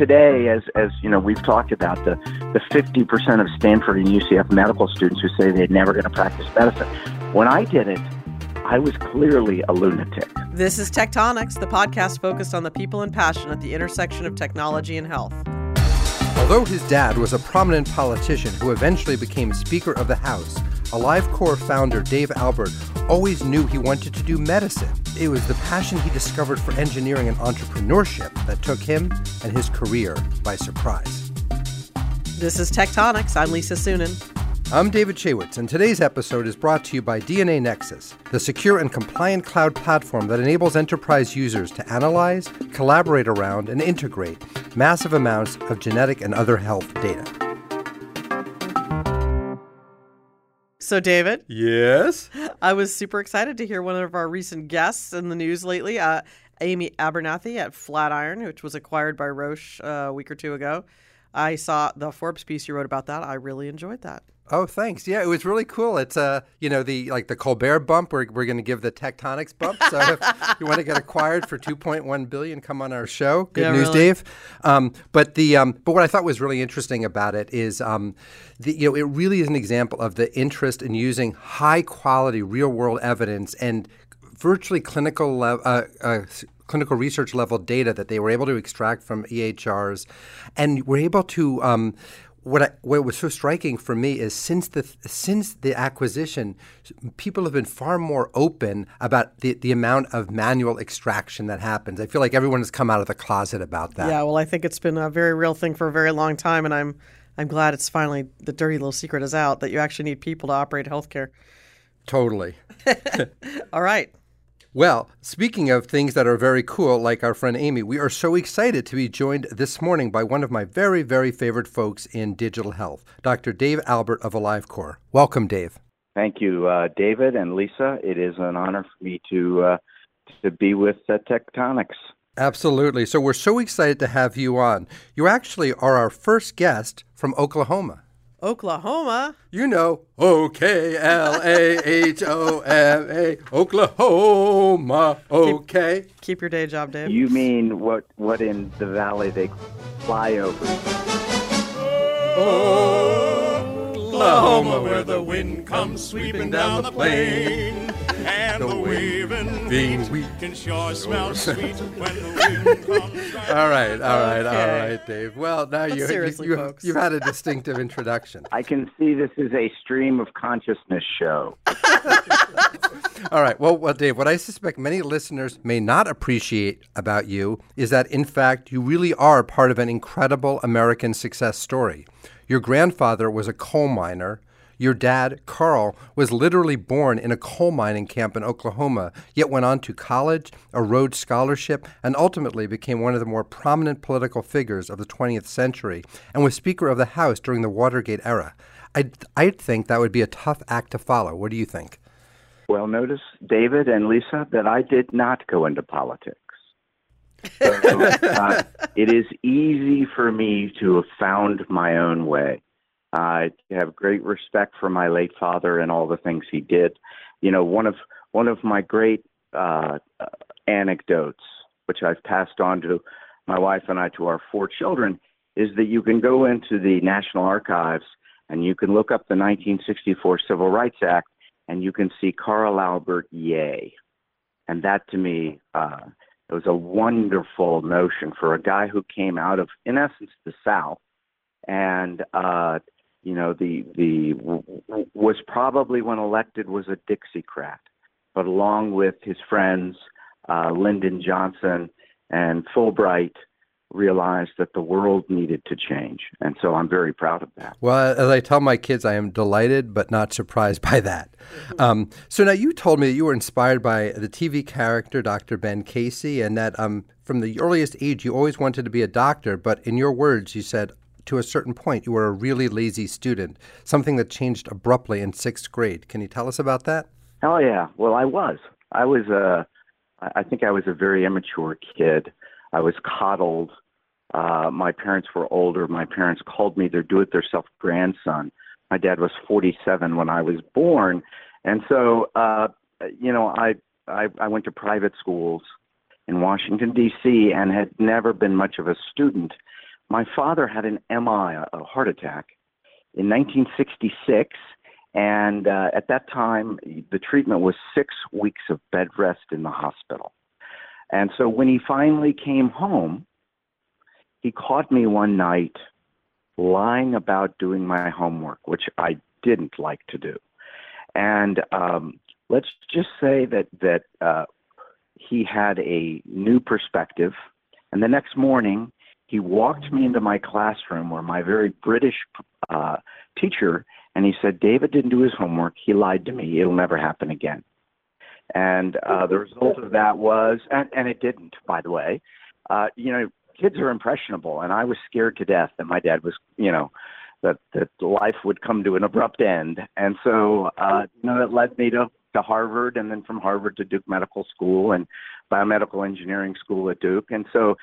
today, as as you know, we've talked about the the 50% of Stanford and UCF medical students who say they're never going to practice medicine. When I did it, I was clearly a lunatic. This is Tech Tonics, the podcast focused on the people and passion at the intersection of technology and health. Although his dad was a prominent politician who eventually became Speaker of the House, AliveCor founder Dave Albert always knew he wanted to do medicine. It was the passion he discovered for engineering and entrepreneurship that took him and his career by surprise. This is Tech Tonics. I'm Lisa Suennen. I'm David Shaywitz, and today's episode is brought to you by DNAnexus, the secure and compliant cloud platform that enables enterprise users to analyze, collaborate around, and integrate massive amounts of genetic and other health data. So, David? Yes? I was super excited to hear one of our recent guests in the news lately, uh, Amy Abernethy at Flatiron, which was acquired by Roche uh, a week or two ago. I saw the Forbes piece you wrote about that. I really enjoyed that. Oh, thanks. Yeah, it was really cool. It's uh, you know, the like the Colbert bump. We're we're going to give the Tech Tonics bump. So if you want to get acquired for 2.1 billion, come on our show. Good Yeah, news, really. Dave. Um, but the um, but what I thought was really interesting about it is um, the, you know, it really is an example of the interest in using high quality real world evidence and virtually clinical le- uh, uh, clinical research level data that they were able to extract from EHRs, and were able to. Um, what I, what was so striking for me is since the since the acquisition, people have been far more open about the, the amount of manual extraction that happens. I feel like everyone has come out of the closet about that. Yeah, well, I think it's been a very real thing for a very long time, and I'm I'm glad it's finally the dirty little secret is out that you actually need people to operate healthcare. Totally. All right. Well, speaking of things that are very cool, like our friend Amy, we are so excited to be joined this morning by one of my very, very favorite folks in digital health, Dr. Dave Albert of AliveCor. Welcome, Dave. Thank you, uh, David and Lisa. It is an honor for me to uh, to be with uh, Tech Tonics. Absolutely. So we're so excited to have you on. You actually are our first guest from Oklahoma. Oklahoma. You know, O K L A H O M A, Oklahoma. Okay. Keep your day job, Dave. You mean what? What in the valley they fly over? Oh. Oklahoma, oh, where the wind comes sweeping down the plain, and the waving being wheat wheat can sure smell sweet when the wind comes. right All right, right, all Okay. right, Dave. Well, now you, seriously, you, folks. you've had a distinctive introduction. I can see this is a stream of consciousness show. All right. Well, well, Dave, what I suspect many listeners may not appreciate about you is that, in fact, you really are part of an incredible American success story. Your grandfather was a coal miner. Your dad, Carl, was literally born in a coal mining camp in Oklahoma, yet went on to college, a Rhodes Scholarship, and ultimately became one of the more prominent political figures of the 20th century and was Speaker of the House during the Watergate era. I I think that would be a tough act to follow. What do you think? Well, notice, David and Lisa, that I did not go into politics. So, uh, it is easy for me to have found my own way. I have great respect for my late father and all the things he did. You know, one of one of my great uh, anecdotes, which I've passed on to my wife and I to our four children, is that you can go into the National Archives and you can look up the 1964 Civil Rights Act and you can see Carl Albert Yay. And that to me, uh, it was a wonderful notion for a guy who came out of, in essence, the South, and uh, you know, the the was probably when elected was a Dixiecrat, but along with his friends uh, Lyndon Johnson and Fulbright, realized that the world needed to change, and so I'm very proud of that. Well, as I tell my kids, I am delighted but not surprised by that. Um, so now you told me that you were inspired by the TV character Dr. Ben Casey, and that um, from the earliest age you always wanted to be a doctor. But in your words, you said to a certain point you were a really lazy student, something that changed abruptly in sixth grade. Can you tell us about that? Oh yeah. Well, I was. I was a. I think I was a very immature kid. I was coddled. Uh, my parents were older. My parents called me their do-it-yourself grandson. My dad was 47 when I was born, and so uh, you know I, I I went to private schools in Washington D.C. and had never been much of a student. my father had an MI, a heart attack, in 1966. And uh, at that time, the treatment was six weeks of bed rest in the hospital. And so when he finally came home, he caught me one night lying about doing my homework, which I didn't like to do. And um, let's just say that that uh, he had a new perspective. And the next morning, he walked me into my classroom where my very British uh, teacher, and he said, David didn't do his homework. He lied to me. It'll never happen again. And uh, the result of that was, and, and it didn't, by the way, uh, you know, kids are impressionable, and I was scared to death that my dad was, you know, that that life would come to an abrupt end, and so uh, you know that led me to to Harvard, and then from Harvard to Duke Medical School and biomedical engineering school at Duke, and so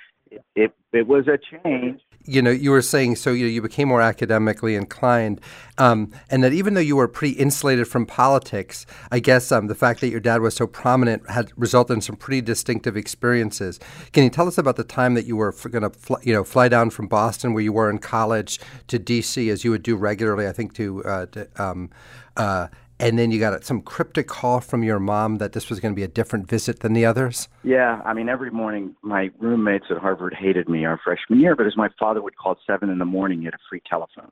it it, was a change you know, you were saying so you, you became more academically inclined, um, and that even though you were pretty insulated from politics, I guess um, the fact that your dad was so prominent had resulted in some pretty distinctive experiences. Can you tell us about the time that you were going to, fl- you know, fly down from Boston, where you were in college, to D.C. as you would do regularly? I think to, uh, to um, uh, and then you got some cryptic call from your mom that this was going to be a different visit than the others? Yeah, I mean, every morning my roommates at Harvard hated me our freshman year, but as my father would call at seven in the morning, he had a free telephone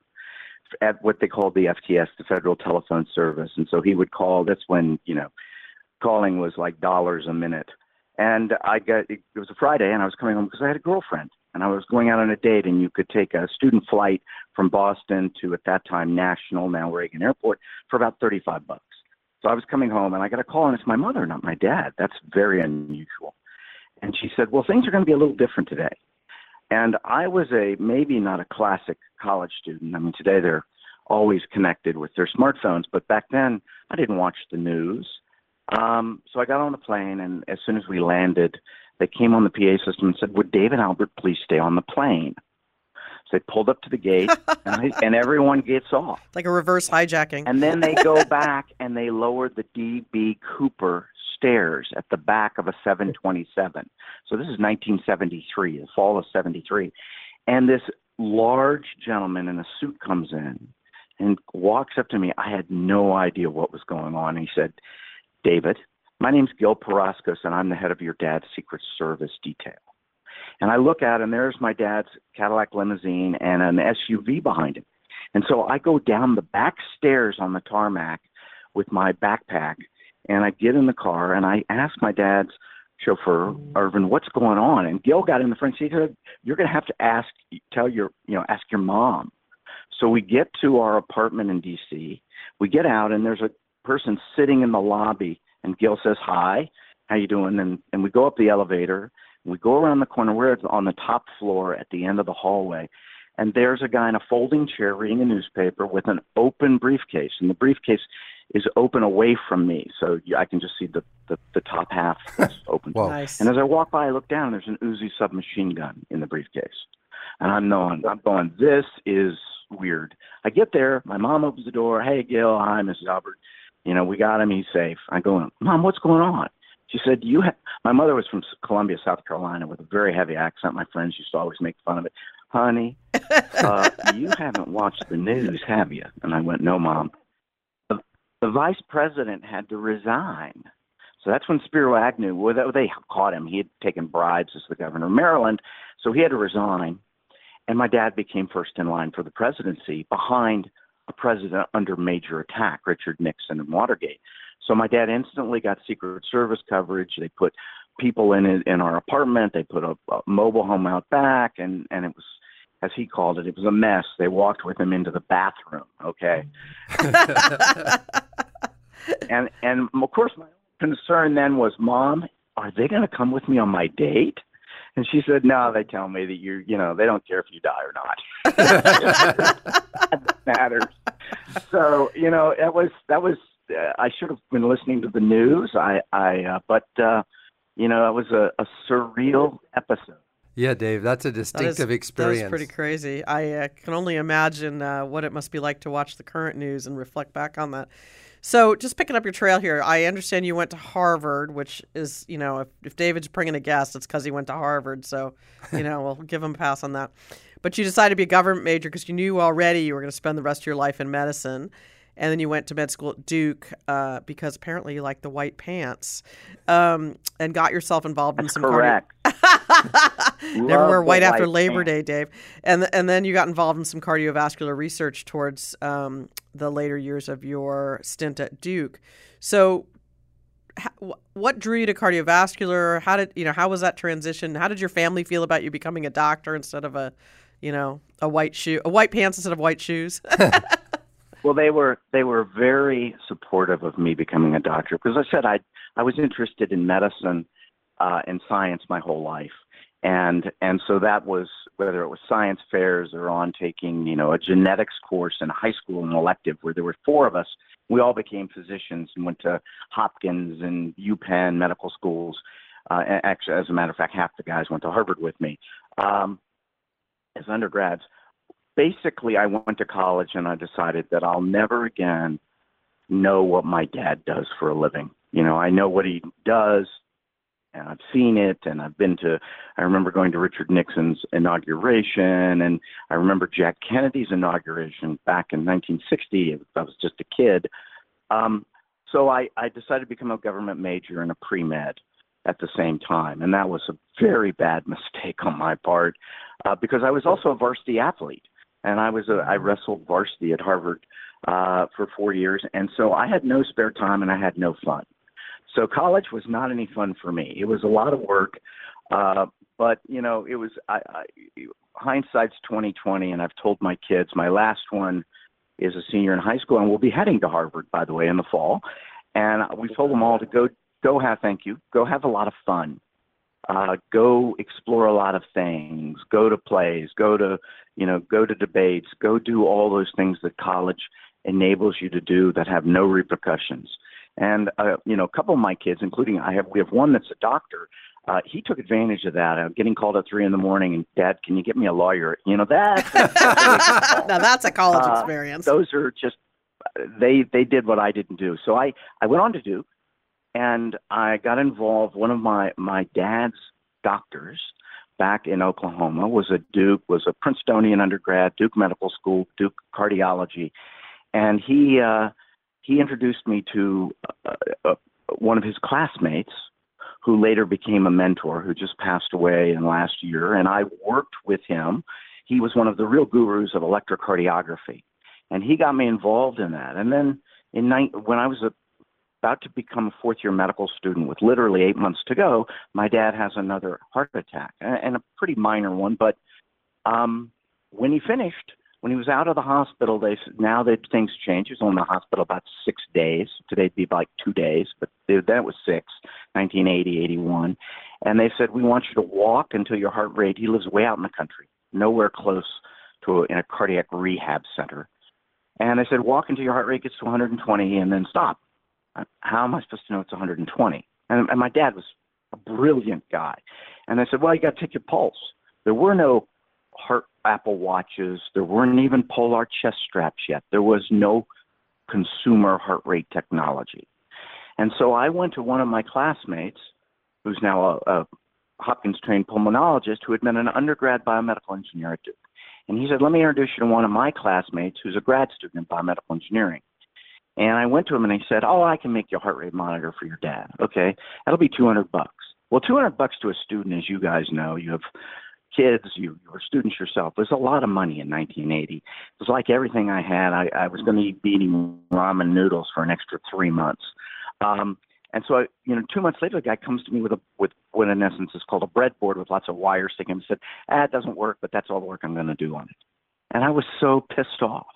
at what they called the FTS, the Federal Telephone Service, and so he would call. That's when you know, calling was like dollars a minute. And I got it was a Friday, and I was coming home because I had a girlfriend, and I was going out on a date, and you could take a student flight from Boston to at that time National, now Reagan Airport, for about thirty-five bucks. So I was coming home, and I got a call, and it's my mother, not my dad. That's very unusual. And she said, "Well, things are going to be a little different today." And I was a maybe not a classic college student. I mean, today they're always connected with their smartphones, but back then I didn't watch the news. Um, so I got on the plane, and as soon as we landed, they came on the PA system and said, "Would David Albert please stay on the plane?" So they pulled up to the gate, and, I, and everyone gets off. Like a reverse hijacking. And then they go back and they lower the DB Cooper stairs at the back of a 727. So this is 1973, the fall of 73. And this large gentleman in a suit comes in and walks up to me. I had no idea what was going on. He said, David, my name's Gil Paraskos, and I'm the head of your dad's Secret Service detail. And I look out, and there's my dad's Cadillac limousine and an SUV behind him. And so I go down the back stairs on the tarmac with my backpack, and I get in the car and I ask my dad's chauffeur, Irvin, what's going on? And Gil got in the front seat. Said, You're going to have to ask, tell your, you know, ask your mom. So we get to our apartment in D.C. We get out, and there's a person sitting in the lobby, and Gil says, "Hi, how you doing?" And and we go up the elevator, and we go around the corner. We're on the top floor at the end of the hallway. And there's a guy in a folding chair reading a newspaper with an open briefcase. And the briefcase is open away from me. So I can just see the, the, the top half is open. Nice. And as I walk by, I look down, and there's an Uzi submachine gun in the briefcase. And I'm going, I'm going, this is weird. I get there, my mom opens the door. Hey, Gil, hi, Mrs. Albert. You know, we got him. He's safe. I go, Mom, what's going on? She said, "You." Ha-. My mother was from Columbia, South Carolina, with a very heavy accent. My friends used to always make fun of it. Honey, uh, you haven't watched the news, have you? And I went, "No, Mom." The, the vice president had to resign. So that's when Spiro Agnew, well, they caught him. He had taken bribes as the governor of Maryland, so he had to resign. And my dad became first in line for the presidency behind a president under major attack, Richard Nixon and Watergate. So my dad instantly got Secret Service coverage. They put people in it, in our apartment. They put a, a mobile home out back, and and it was, as he called it, it was a mess. They walked with him into the bathroom. Okay. and and of course my concern then was, Mom, are they going to come with me on my date? And she said, No, they tell me that you're, you know, they don't care if you die or not. that matters. So, you know, that was that was uh, I should have been listening to the news. I, I, uh, but uh, you know, it was a, a surreal episode. Yeah, Dave, that's a distinctive that is, experience. That is pretty crazy. I uh, can only imagine uh, what it must be like to watch the current news and reflect back on that. So, just picking up your trail here, I understand you went to Harvard, which is, you know, if, if David's bringing a guest, it's because he went to Harvard. So, you know, we'll give him a pass on that. but you decided to be a government major because you knew already you were going to spend the rest of your life in medicine. And then you went to med school at Duke uh, because apparently you like the white pants um, and got yourself involved That's in some correct. Never wear white after Labor pants. Day, Dave. And and then you got involved in some cardiovascular research towards um, the later years of your stint at Duke. So, ha- wh- what drew you to cardiovascular? How did you know? How was that transition? How did your family feel about you becoming a doctor instead of a, you know, a white shoe, a white pants instead of white shoes? Well, they were they were very supportive of me becoming a doctor because I said I I was interested in medicine uh, and science my whole life, and and so that was whether it was science fairs or on taking you know a genetics course in high school, an elective where there were four of us. We all became physicians and went to Hopkins and UPenn medical schools. Uh, actually, as a matter of fact, half the guys went to Harvard with me um, as undergrads basically I went to college and I decided that I'll never again know what my dad does for a living. You know, I know what he does and I've seen it and I've been to I remember going to Richard Nixon's inauguration and I remember Jack Kennedy's inauguration back in 1960. I was just a kid. Um, so I, I decided to become a government major and a pre-med at the same time. And that was a very bad mistake on my part uh, because I was also a varsity athlete and I was a, I wrestled varsity at Harvard uh, for four years, and so I had no spare time and I had no fun. So college was not any fun for me. It was a lot of work, uh, but you know, it was. I, I, hindsight's twenty twenty, and I've told my kids. My last one is a senior in high school, and we'll be heading to Harvard, by the way, in the fall. And we told them all to go, go have, thank you, go have a lot of fun uh, go explore a lot of things, go to plays, go to, you know, go to debates, go do all those things that college enables you to do that have no repercussions. And uh, you know, a couple of my kids, including I have, we have one that's a doctor. Uh, he took advantage of that. Uh, getting called at three in the morning, and Dad, can you get me a lawyer? You know that. now that's a college Uh, experience. those are just they they did what I didn't do. So I I went on to Duke, and I got involved. One of my my dad's doctors back in Oklahoma was a Duke was a Princetonian undergrad, Duke Medical School, Duke Cardiology, and he uh, he introduced me to uh, uh, one of his classmates who later became a mentor who just passed away in last year and I worked with him. He was one of the real gurus of electrocardiography and he got me involved in that. And then in ni- when I was a, about to become a fourth year medical student with literally 8 months to go my dad has another heart attack and, and a pretty minor one but um when he finished when he was out of the hospital, they now that things changed. He was only in the hospital about six days. Today'd be like two days, but then was six, 1980, 81. And they said, we want you to walk until your heart rate. He lives way out in the country, nowhere close to a, in a cardiac rehab center. And they said, walk until your heart rate gets to 120 and then stop. Uh, How am I supposed to know it's 120? And, and my dad was a brilliant guy. And they said, well, you got to take your pulse. There were no heart Apple watches. There weren't even polar chest straps yet. There was no consumer heart rate technology. And so I went to one of my classmates, who's now a, a Hopkins trained pulmonologist, who had been an undergrad biomedical engineer at Duke. And he said, Let me introduce you to one of my classmates who's a grad student in biomedical engineering. And I went to him and he said, Oh, I can make you a heart rate monitor for your dad. Okay. That'll be 200 bucks. Well, 200 bucks to a student, as you guys know, you have kids, you, you were students yourself. Was a lot of money in 1980. It was like everything I had. I, I was going to be eating ramen noodles for an extra three months. Um, and so, I, you know, two months later, the guy comes to me with a with what in essence is called a breadboard with lots of wires sticking. And said, "Ah, it doesn't work, but that's all the work I'm going to do on it." And I was so pissed off.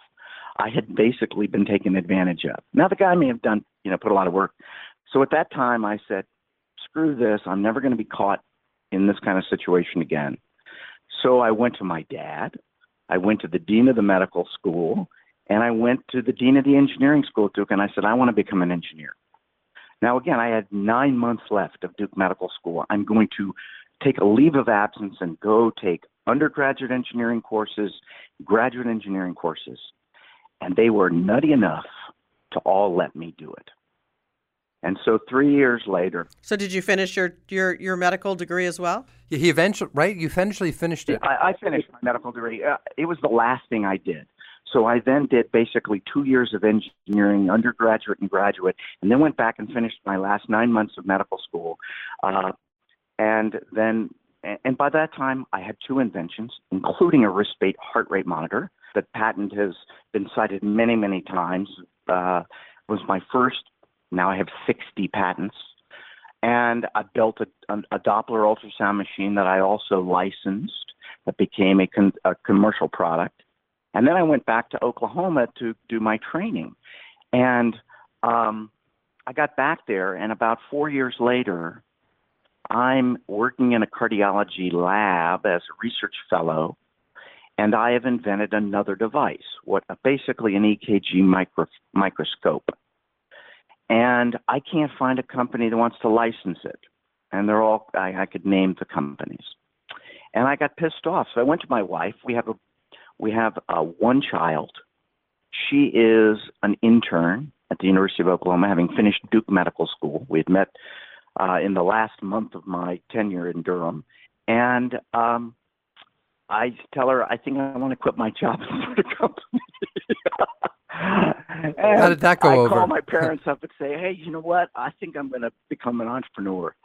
I had basically been taken advantage of. Now the guy may have done, you know, put a lot of work. So at that time, I said, "Screw this! I'm never going to be caught in this kind of situation again." So I went to my dad, I went to the dean of the medical school, and I went to the dean of the engineering school at Duke, and I said, I want to become an engineer. Now, again, I had nine months left of Duke Medical School. I'm going to take a leave of absence and go take undergraduate engineering courses, graduate engineering courses. And they were nutty enough to all let me do it. And so three years later, So did you finish your your your medical degree as well? Yeah, He eventually, right? You eventually finished it. I, I finished my medical degree. Uh, it was the last thing I did. So I then did basically two years of engineering, undergraduate and graduate, and then went back and finished my last nine months of medical school. Uh, and then, and by that time, I had two inventions, including a wrist-based heart rate monitor. The patent has been cited many, many times. Uh, was my first. Now I have 60 patents and I built a, a, Doppler ultrasound machine that I also licensed that became a, con, a commercial product. And then I went back to Oklahoma to do my training. And um, I got back there, and about four years later, I'm working in a cardiology lab as a research fellow, and I have invented another device, what basically an EKG micro, microscope and I can't find a company that wants to license it. And they're all I, I could name the companies, and I got pissed off. So I went to my wife. We have a we have uh, one child. She is an intern at the University of Oklahoma, having finished Duke Medical School. We had met uh, in the last month of my tenure in Durham, and um, I tell her I think I want to quit my job and start a company. How did that go I over? call my parents up and say, "Hey, you know what? I think I'm going to become an entrepreneur."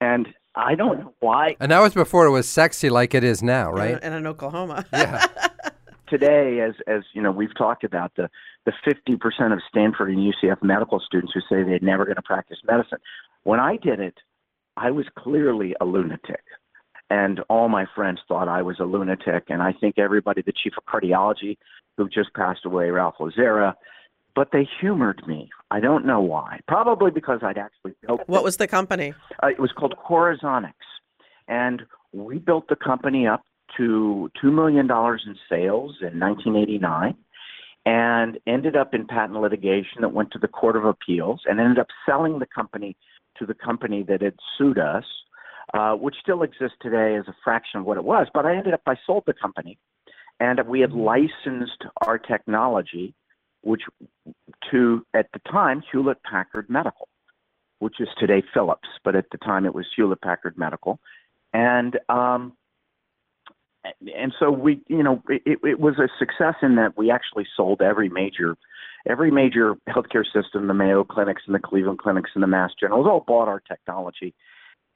And I don't know why And that was before it was sexy like it is now, In- right? and in Oklahoma. Yeah. today, as as you know, we've talked about the the 50% of Stanford and UCF medical students who say they're never going to practice medicine. When I did it, I was clearly a lunatic. And all my friends thought I was a lunatic. And I think everybody, the chief of cardiology, who just passed away, Ralph Lazzara, but they humored me. I don't know why. Probably because I'd actually built What was the company? uh, it was called Corazonix, and we built the company up to two million dollars in sales in 1989, and ended up in patent litigation that went to the Court of Appeals, and ended up selling the company to the company that had sued us, uh, which still exists today as a fraction of what it was. But I ended up I sold the company, and we had licensed our technology, which to at the time Hewlett Packard Medical which is today Philips, but at the time it was Hewlett Packard Medical, and um, and so we, you know, it, it was a success in that we actually sold every major, every major healthcare system, the Mayo clinics and the Cleveland clinics and the Mass Generals all bought our technology,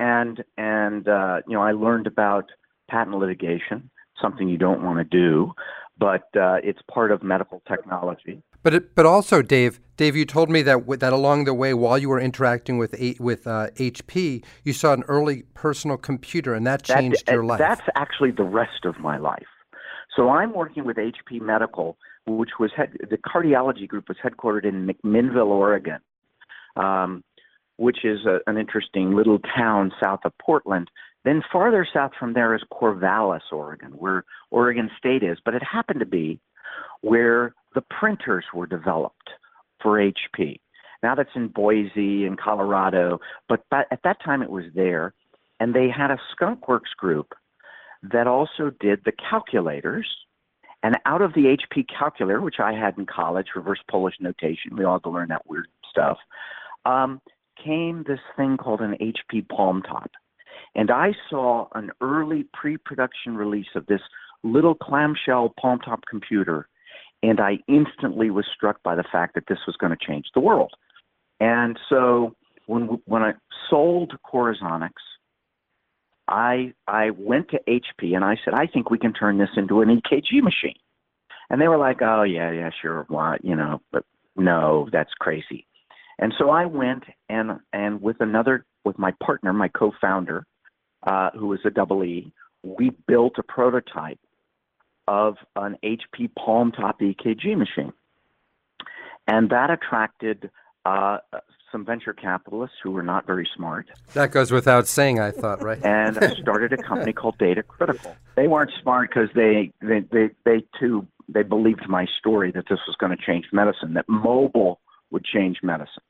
and and uh, you know I learned about patent litigation, something you don't want to do, but uh, it's part of medical technology. But it, but also, Dave, Dave, you told me that that along the way, while you were interacting with A- with uh, HP, you saw an early personal computer, and that That- changed your uh, life. That's actually the rest of my life. So I'm working with HP Medical, which was head, the cardiology group was headquartered in McMinnville, Oregon, um, which is a, an interesting little town south of Portland. Then farther south from there is Corvallis, Oregon, where Oregon State is. But it happened to be where the printers were developed for HP. Now that's in Boise in Colorado, but at that time it was there, and they had a skunkworks group that also did the calculators. And out of the HP calculator, which I had in college, reverse Polish notation, we all had to learn that weird stuff, um, came this thing called an HP Palm Top. And I saw an early pre production release of this little clamshell Palm Top computer, and I instantly was struck by the fact that this was going to change the world. And so when when I sold Corazonix, I I went to HP and I said, I think we can turn this into an EKG machine. And they were like, Oh yeah, yeah, sure, why, you know, but no, that's crazy. And so I went and and with another with my partner, my co-founder, uh, who was a double E, we built a prototype of an HP Palm Top EKG machine, and that attracted uh, some venture capitalists who were not very smart that goes without saying, I thought, right? and I started a company called Data Critical. They weren't smart because they, they they they too they believed my story that this was going to change medicine, that mobile would change medicine,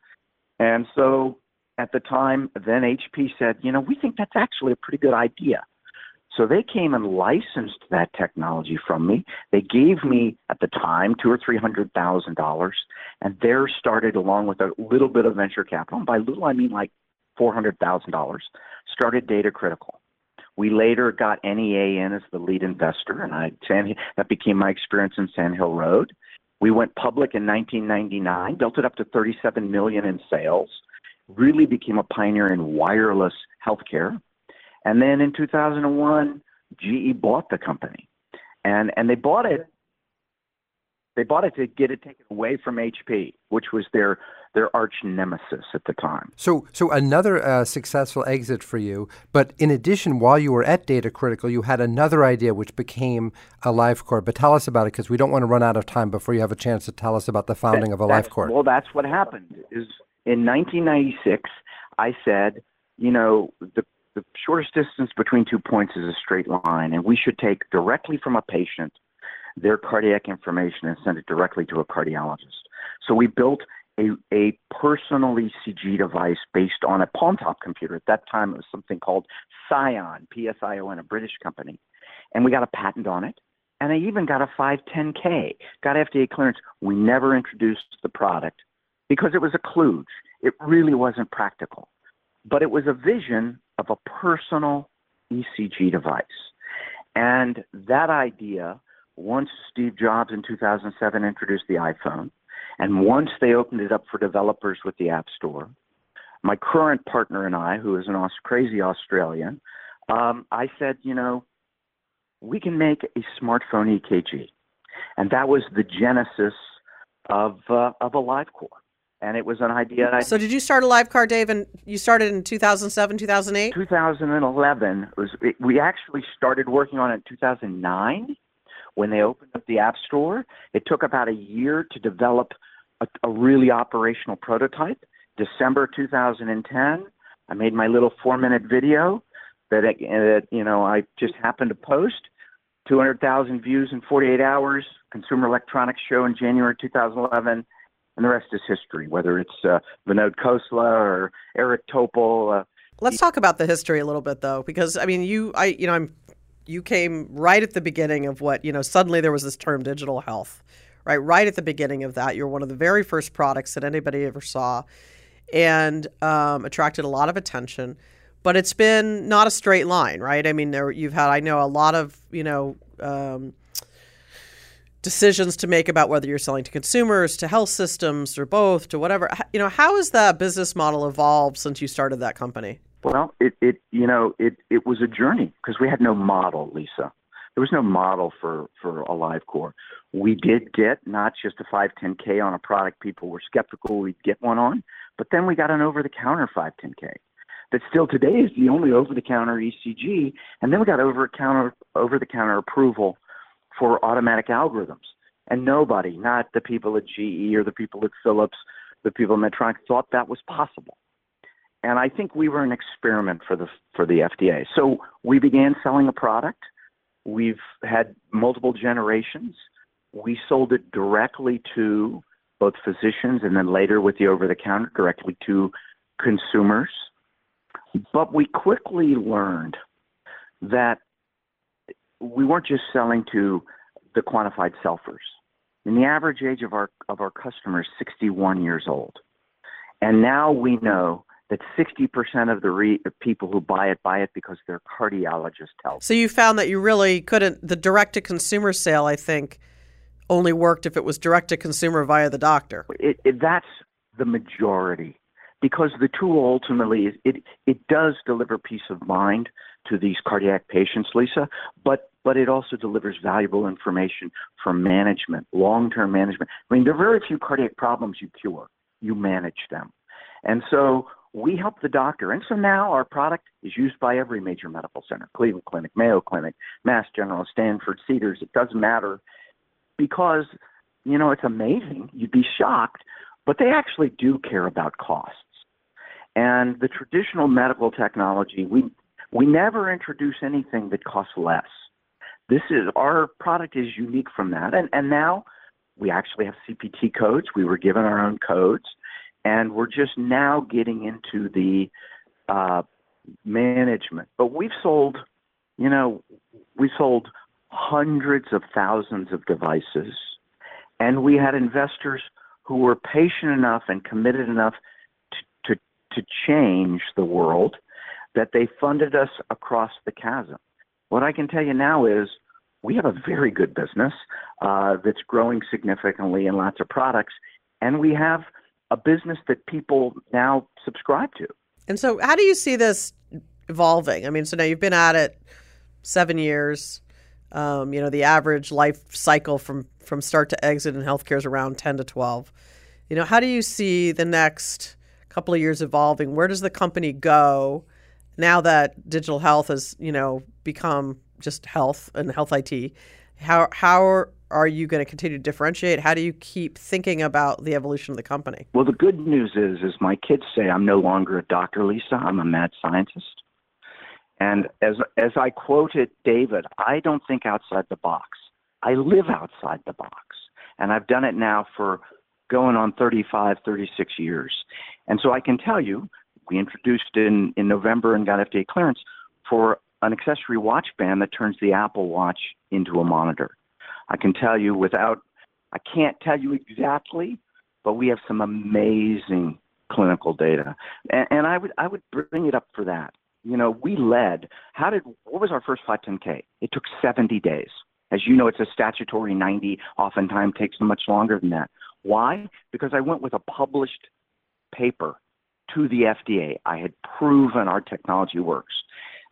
and so at the time, then HP said, you know, we think that's actually a pretty good idea. So they came and licensed that technology from me. They gave me at the time two or three hundred thousand dollars, and there started along with a little bit of venture capital. And by little, I mean like four hundred thousand dollars. Started Data Critical. We later got NEA in as the lead investor, and I that became my experience in Sand Hill Road. We went public in 1999, built it up to 37 million in sales, really became a pioneer in wireless healthcare. And then in 2001, GE bought the company, and and they bought it. They bought it to get it taken away from HP, which was their their arch nemesis at the time. So, so another uh, successful exit for you. But in addition, while you were at Data Critical, you had another idea which became AliveCor. But tell us about it because we don't want to run out of time before you have a chance to tell us about the founding that, of AliveCor. Well, that's what happened. Is in 1996, I said, you know, the the shortest distance between two points is a straight line, and we should take directly from a patient their cardiac information and send it directly to a cardiologist. So we built a, a personal ECG device based on a palm top computer. At that time, it was something called Psion, P-S-I-O-N, a British company. And we got a patent on it. And I even got a 510K, got FDA clearance. We never introduced the product because it was a kludge. It really wasn't practical. But it was a vision of a personal ECG device. And that idea, once Steve Jobs in 2007 introduced the iPhone, and once they opened it up for developers with the App Store, my current partner and I, who is an crazy Australian, um, I said, you know, we can make a smartphone EKG. And that was the genesis of, uh, of AliveCor and it was an idea. I, so did you start AliveCor, Dave? And you started in 2007, 2008? 2011 was. It, we actually started working on it in 2009 when they opened up the App Store. It took about a year to develop a, a really operational prototype. December 2010, I made my little four-minute video that, it, that you know I just happened to post. 200,000 views in 48 hours. Consumer Electronics Show in January 2011 and the rest is history. Whether it's uh, Vinod Khosla or Eric Topol. Uh, Let's talk about the history a little bit, though, because I mean, you, I, you know, I'm, you came right at the beginning of what you know. Suddenly, there was this term digital health, right? Right at the beginning of that, you're one of the very first products that anybody ever saw, and um, attracted a lot of attention. But it's been not a straight line, right? I mean, there you've had, I know, a lot of you know. Um, decisions to make about whether you're selling to consumers, to health systems, or both, to whatever. You know, how has that business model evolved since you started that company? Well, it, it you know it it was a journey because we had no model, Lisa. There was no model for for AliveCor. We did get not just a 510k on a product people were skeptical we'd get one on, but then we got an over-the-counter 510k that still today is the only over-the-counter ECG, and then we got over-counter over-the-counter approval for automatic algorithms. And nobody, not the people at GE or the people at Philips, the people at Medtronic, thought that was possible. And I think we were an experiment for the for the FDA. So we began selling a product. We've had multiple generations. We sold it directly to both physicians and then later with the over the counter directly to consumers. But we quickly learned that we weren't just selling to the quantified selfers. And the average age of our of our customers is 61 years old, and now we know that 60% of the re- people who buy it buy it because their cardiologist tells. So you found that you really couldn't the direct to consumer sale. I think only worked if it was direct to consumer via the doctor. It, it, that's the majority because the tool ultimately it it does deliver peace of mind to these cardiac patients, Lisa, but but it also delivers valuable information for management, long-term management. I mean, there are very few cardiac problems you cure; you manage them, and so we help the doctor. And so now our product is used by every major medical center: Cleveland Clinic, Mayo Clinic, Mass General, Stanford, Cedars. It doesn't matter because you know it's amazing. You'd be shocked, but they actually do care about costs. And the traditional medical technology, we we never introduce anything that costs less. This is our product is unique from that, and and now we actually have CPT codes. We were given our own codes, and we're just now getting into the uh, management. But we've sold you know, we sold hundreds of thousands of devices, and we had investors who were patient enough and committed enough to, to, to change the world that they funded us across the chasm. What I can tell you now is we have a very good business uh, that's growing significantly in lots of products, and we have a business that people now subscribe to. And so, how do you see this evolving? I mean, so now you've been at it seven years. Um, you know, the average life cycle from from start to exit in healthcare is around ten to twelve. You know, how do you see the next couple of years evolving? Where does the company go now that digital health has you know become just health and health IT? How how are you going to continue to differentiate? How do you keep thinking about the evolution of the company? Well, the good news is, is my kids say I'm no longer a doctor, Lisa. I'm a mad scientist. And as as I quoted David, I don't think outside the box. I live outside the box, and I've done it now for going on 35, 36 years. And so I can tell you, we introduced in in November and got FDA clearance for an accessory watch band that turns the Apple Watch into a monitor. I can tell you without, I can't tell you exactly, but we have some amazing clinical data, and, and I would I would bring it up for that. You know, we led. How did what was our first 510k? It took 70 days. As you know, it's a statutory 90. Oftentimes takes much longer than that. Why? Because I went with a published paper to the FDA. I had proven our technology works.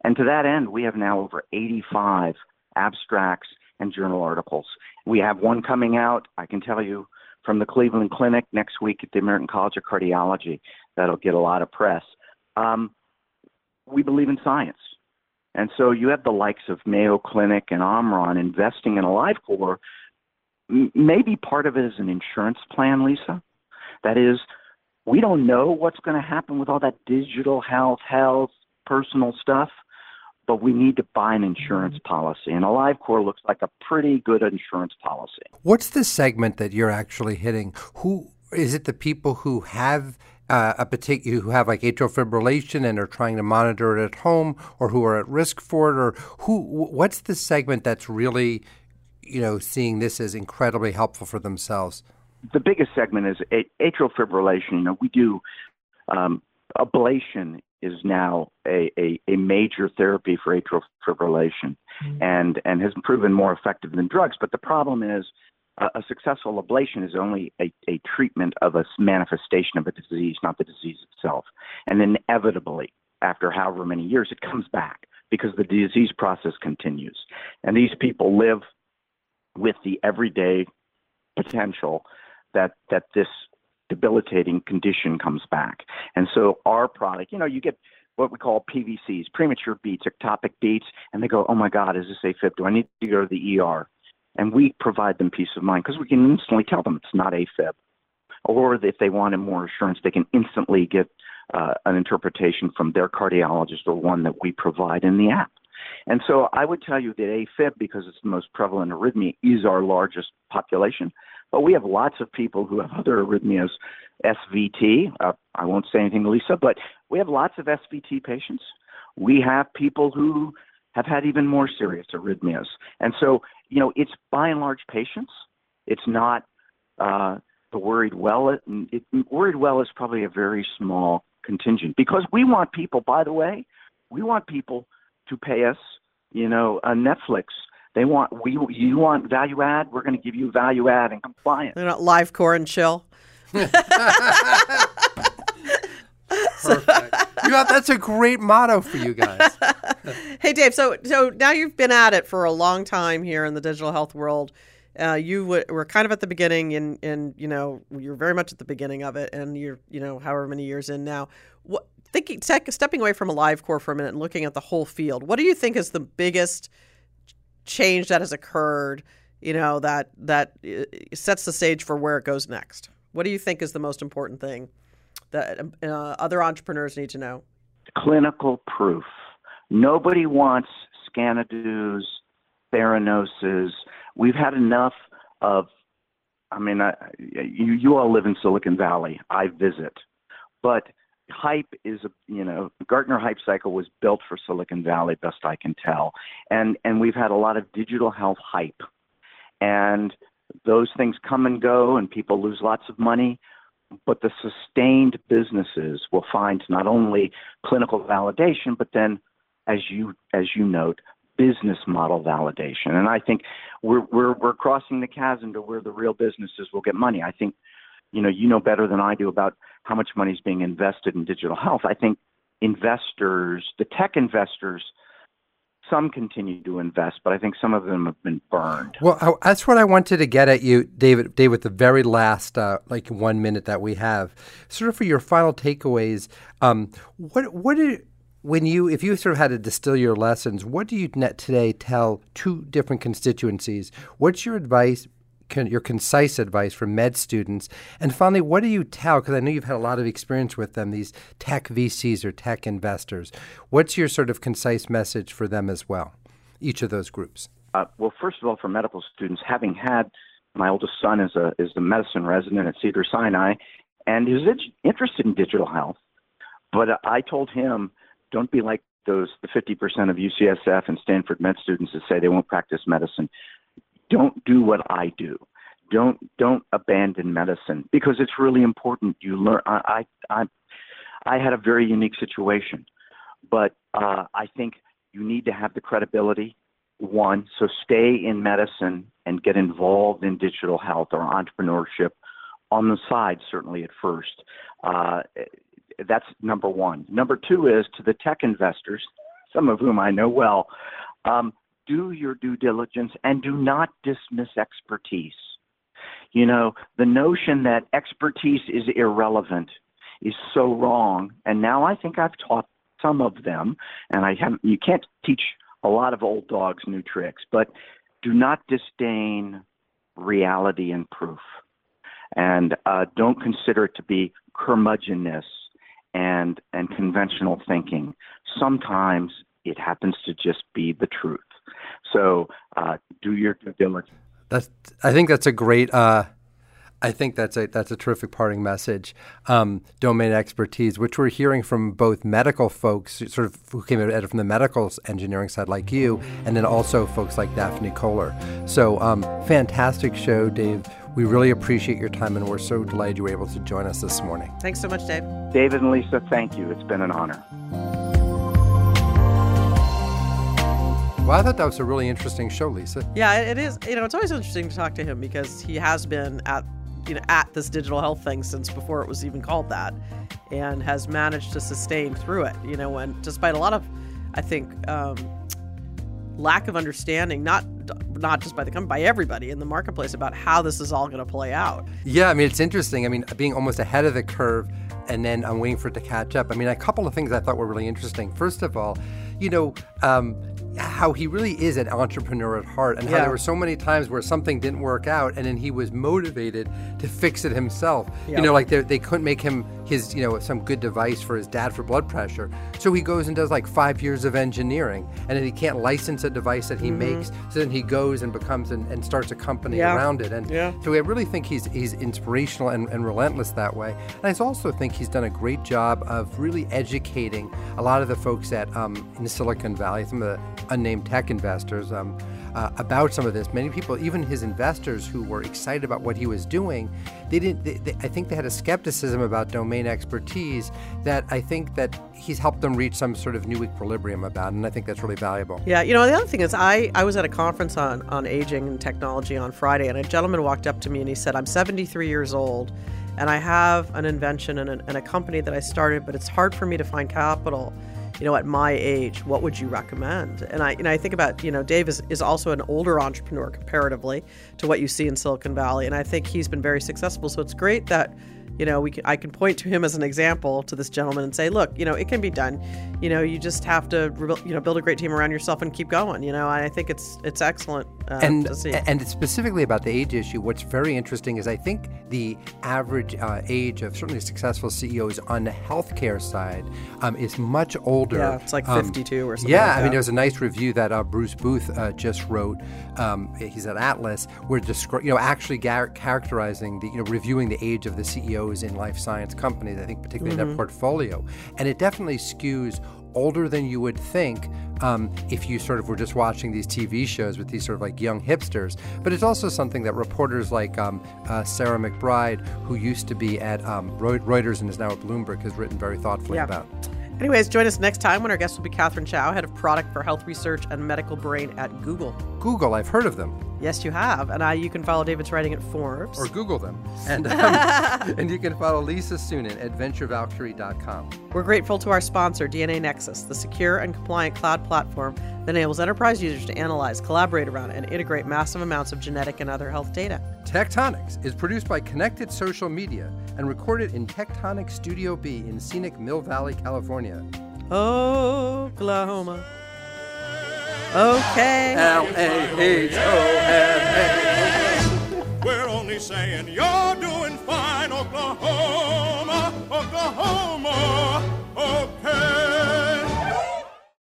And to that end, we have now over 85 abstracts and journal articles. We have one coming out, I can tell you, from the Cleveland Clinic next week at the American College of Cardiology. That'll get a lot of press. Um, we believe in science. And so you have the likes of Mayo Clinic and Omron investing in AliveCor. M- maybe part of it is an insurance plan, Lisa. That is, we don't know what's going to happen with all that digital health, health, personal stuff but we need to buy an insurance policy. And AliveCor looks like a pretty good insurance policy. What's the segment that you're actually hitting? Who is it? The people who have uh, a particular who have like atrial fibrillation and are trying to monitor it at home, or who are at risk for it, or who? What's the segment that's really, you know, seeing this as incredibly helpful for themselves? The biggest segment is atrial fibrillation. You know, we do um, ablation is now a, a, a major therapy for atrial fibrillation mm-hmm. and, and has proven more effective than drugs. But the problem is uh, a successful ablation is only a, a treatment of a manifestation of a disease, not the disease itself. And inevitably, after however many years, it comes back because the disease process continues. And these people live with the everyday potential that, that this debilitating condition comes back. And so our product, you know, you get what we call PVCs, premature beats, ectopic beats, and they go, oh my God, is this AFib? Do I need to go to the ER? And we provide them peace of mind because we can instantly tell them it's not AFib. Or if they wanted more assurance, they can instantly get uh, an interpretation from their cardiologist or one that we provide in the app. And so I would tell you that AFib, because it's the most prevalent arrhythmia, is our largest population. But we have lots of people who have other arrhythmias, SVT. Uh, I won't say anything, Lisa, but we have lots of SVT patients. We have people who have had even more serious arrhythmias. And so, you know, it's by and large patients. It's not uh, the worried well. It, it, worried well is probably a very small contingent because we want people, by the way, we want people to pay us, you know, a Netflix. They want we you want value add. We're going to give you value add and compliance. They're not live core and chill. Perfect. You know, that's a great motto for you guys. hey, Dave. So, so now you've been at it for a long time here in the digital health world. Uh, you w- were kind of at the beginning, and and you know you're very much at the beginning of it, and you're you know however many years in now. What thinking tech, stepping away from AliveCor for a minute and looking at the whole field, what do you think is the biggest change that has occurred? You know that that uh, sets the stage for where it goes next. What do you think is the most important thing that uh, other entrepreneurs need to know? Clinical proof. Nobody wants Scanadus, Theranoses. We've had enough of. I mean, I, you you all live in Silicon Valley. I visit, but hype is a you know Gartner hype cycle was built for Silicon Valley, best I can tell, and and we've had a lot of digital health hype, and those things come and go, and people lose lots of money. But the sustained businesses will find not only clinical validation, but then, as you as you note, business model validation. And I think we're we're we're crossing the chasm to where the real businesses will get money. I think, you know, you know better than I do about how much money is being invested in digital health. I think investors, the tech investors, some continue to invest, but I think some of them have been burned. Well, that's what I wanted to get at you, David. David, the very last, uh, like one minute that we have, sort of for your final takeaways. Um, what what are when you if you sort of had to distill your lessons, what do you today tell two different constituencies? What's your advice? Your concise advice for med students? And finally, what do you tell? Because I know you've had a lot of experience with them, these tech VCs or tech investors. What's your sort of concise message for them as well? Each of those groups. Uh, well, first of all, for medical students, having had my oldest son is a is a medicine resident at Cedar Sinai, and he's interested in digital health. But I told him don't be like those the 50% of UCSF and Stanford med students that say they won't practice medicine. Don't do what I do. Don't don't abandon medicine because it's really important. You learn. I I I, had a very unique situation, but uh, I think you need to have the credibility. One, so stay in medicine and get involved in digital health or entrepreneurship on the side, certainly at first. Uh, that's number one. Number two is to the tech investors, some of whom I know well, um, do your due diligence and do not dismiss expertise. You know, the notion that expertise is irrelevant is so wrong. And now I think I've taught some of them, and I haven't, you can't teach a lot of old dogs new tricks, but do not disdain reality and proof. And uh, don't consider it to be curmudgeonness and and conventional thinking. Sometimes it happens to just be the truth. So uh, do your due diligence. That's. I think that's a great. Uh, I think that's a that's a terrific parting message. Um, domain expertise, which we're hearing from both medical folks, sort of who came at it from the medical engineering side, like you, and then also folks like Daphne Koller. So, um, fantastic show, Dave. We really appreciate your time, and we're so delighted you were able to join us this morning. Thanks so much, Dave. David and Lisa, thank you. It's been an honor. Well, I thought that was a really interesting show, Lisa. Yeah, it is. You know, it's always interesting to talk to him because he has been at you know at this digital health thing since before it was even called that, and has managed to sustain through it. You know, and despite a lot of, I think, um, lack of understanding, not not just by the company, by everybody in the marketplace about how this is all going to play out. Yeah, I mean, it's interesting. I mean, being almost ahead of the curve, and then I'm waiting for it to catch up. I mean, a couple of things I thought were really interesting. First of all, you know, um, how he really is an entrepreneur at heart and how there were so many times where something didn't work out and then he was motivated to fix it himself. Yeah. You know, like they, they couldn't make him his, you know, some good device for his dad for blood pressure. So he goes and does like five years of engineering and then he can't license a device that he makes. So then he goes and becomes and, and starts a company Mm-hmm. Yeah. around it. And Yeah. so I really think he's he's inspirational and, and relentless that way. And I also think he's done a great job of really educating a lot of the folks at um, in Silicon Valley, some of the unnamed tech investors, um, uh, about some of this. Many people, even his investors who were excited about what he was doing, they didn't. They, they, I think they had a skepticism about domain expertise that I think that he's helped them reach some sort of new equilibrium about, and I think that's really valuable. Yeah, you know, the other thing is I, I was at a conference on, on aging and technology on Friday, and a gentleman walked up to me and he said, I'm 73 years old, and I have an invention and a, and a company that I started, but it's hard for me to find capital, you know, at my age. What would you recommend? And I, and I think about, you know, Dave is, is also an older entrepreneur comparatively to what you see in Silicon Valley, and I think he's been very successful. So it's great that you know, we can, I can point to him as an example to this gentleman and say, look, you know, it can be done. You know, you just have to, you know, build a great team around yourself and keep going. You know, I think it's it's excellent uh, and to see. and specifically about the age issue, what's very interesting is I think the average uh, age of certainly successful CEOs on the healthcare side um, is much older. Yeah, it's like Um, 52 or something Yeah, like I mean, there's a nice review that uh, Bruce Booth uh, just wrote. Um, he's at Atlas, where descri- you know actually gar- characterizing the you know reviewing the age of the CEO CEOs in life science companies, I think, particularly in their portfolio. And it definitely skews older than you would think um, if you sort of were just watching these TV shows with these sort of like young hipsters. But it's also something that reporters like um, uh, Sarah McBride, who used to be at um, Reuters and is now at Bloomberg, has written very thoughtfully Yeah. about. Anyways, join us next time when our guest will be Katherine Chou, head of product for health research and medical brain at Google. Google, I've heard of them. Yes, you have. And I, you can follow David's writing at Forbes. or Google them. And, um, and you can follow Lisa Suennen at venturevalkyrie.com. We're grateful to our sponsor, DNAnexus, the secure and compliant cloud platform that enables enterprise users to analyze, collaborate around, and integrate massive amounts of genetic and other health data. Tech Tonics is produced by Connected Social Media and recorded in Tectonic Studio B in scenic Mill Valley, California. Oklahoma. Okay. L A H O M A. We're only saying you're doing fine, Oklahoma, Oklahoma, Oklahoma.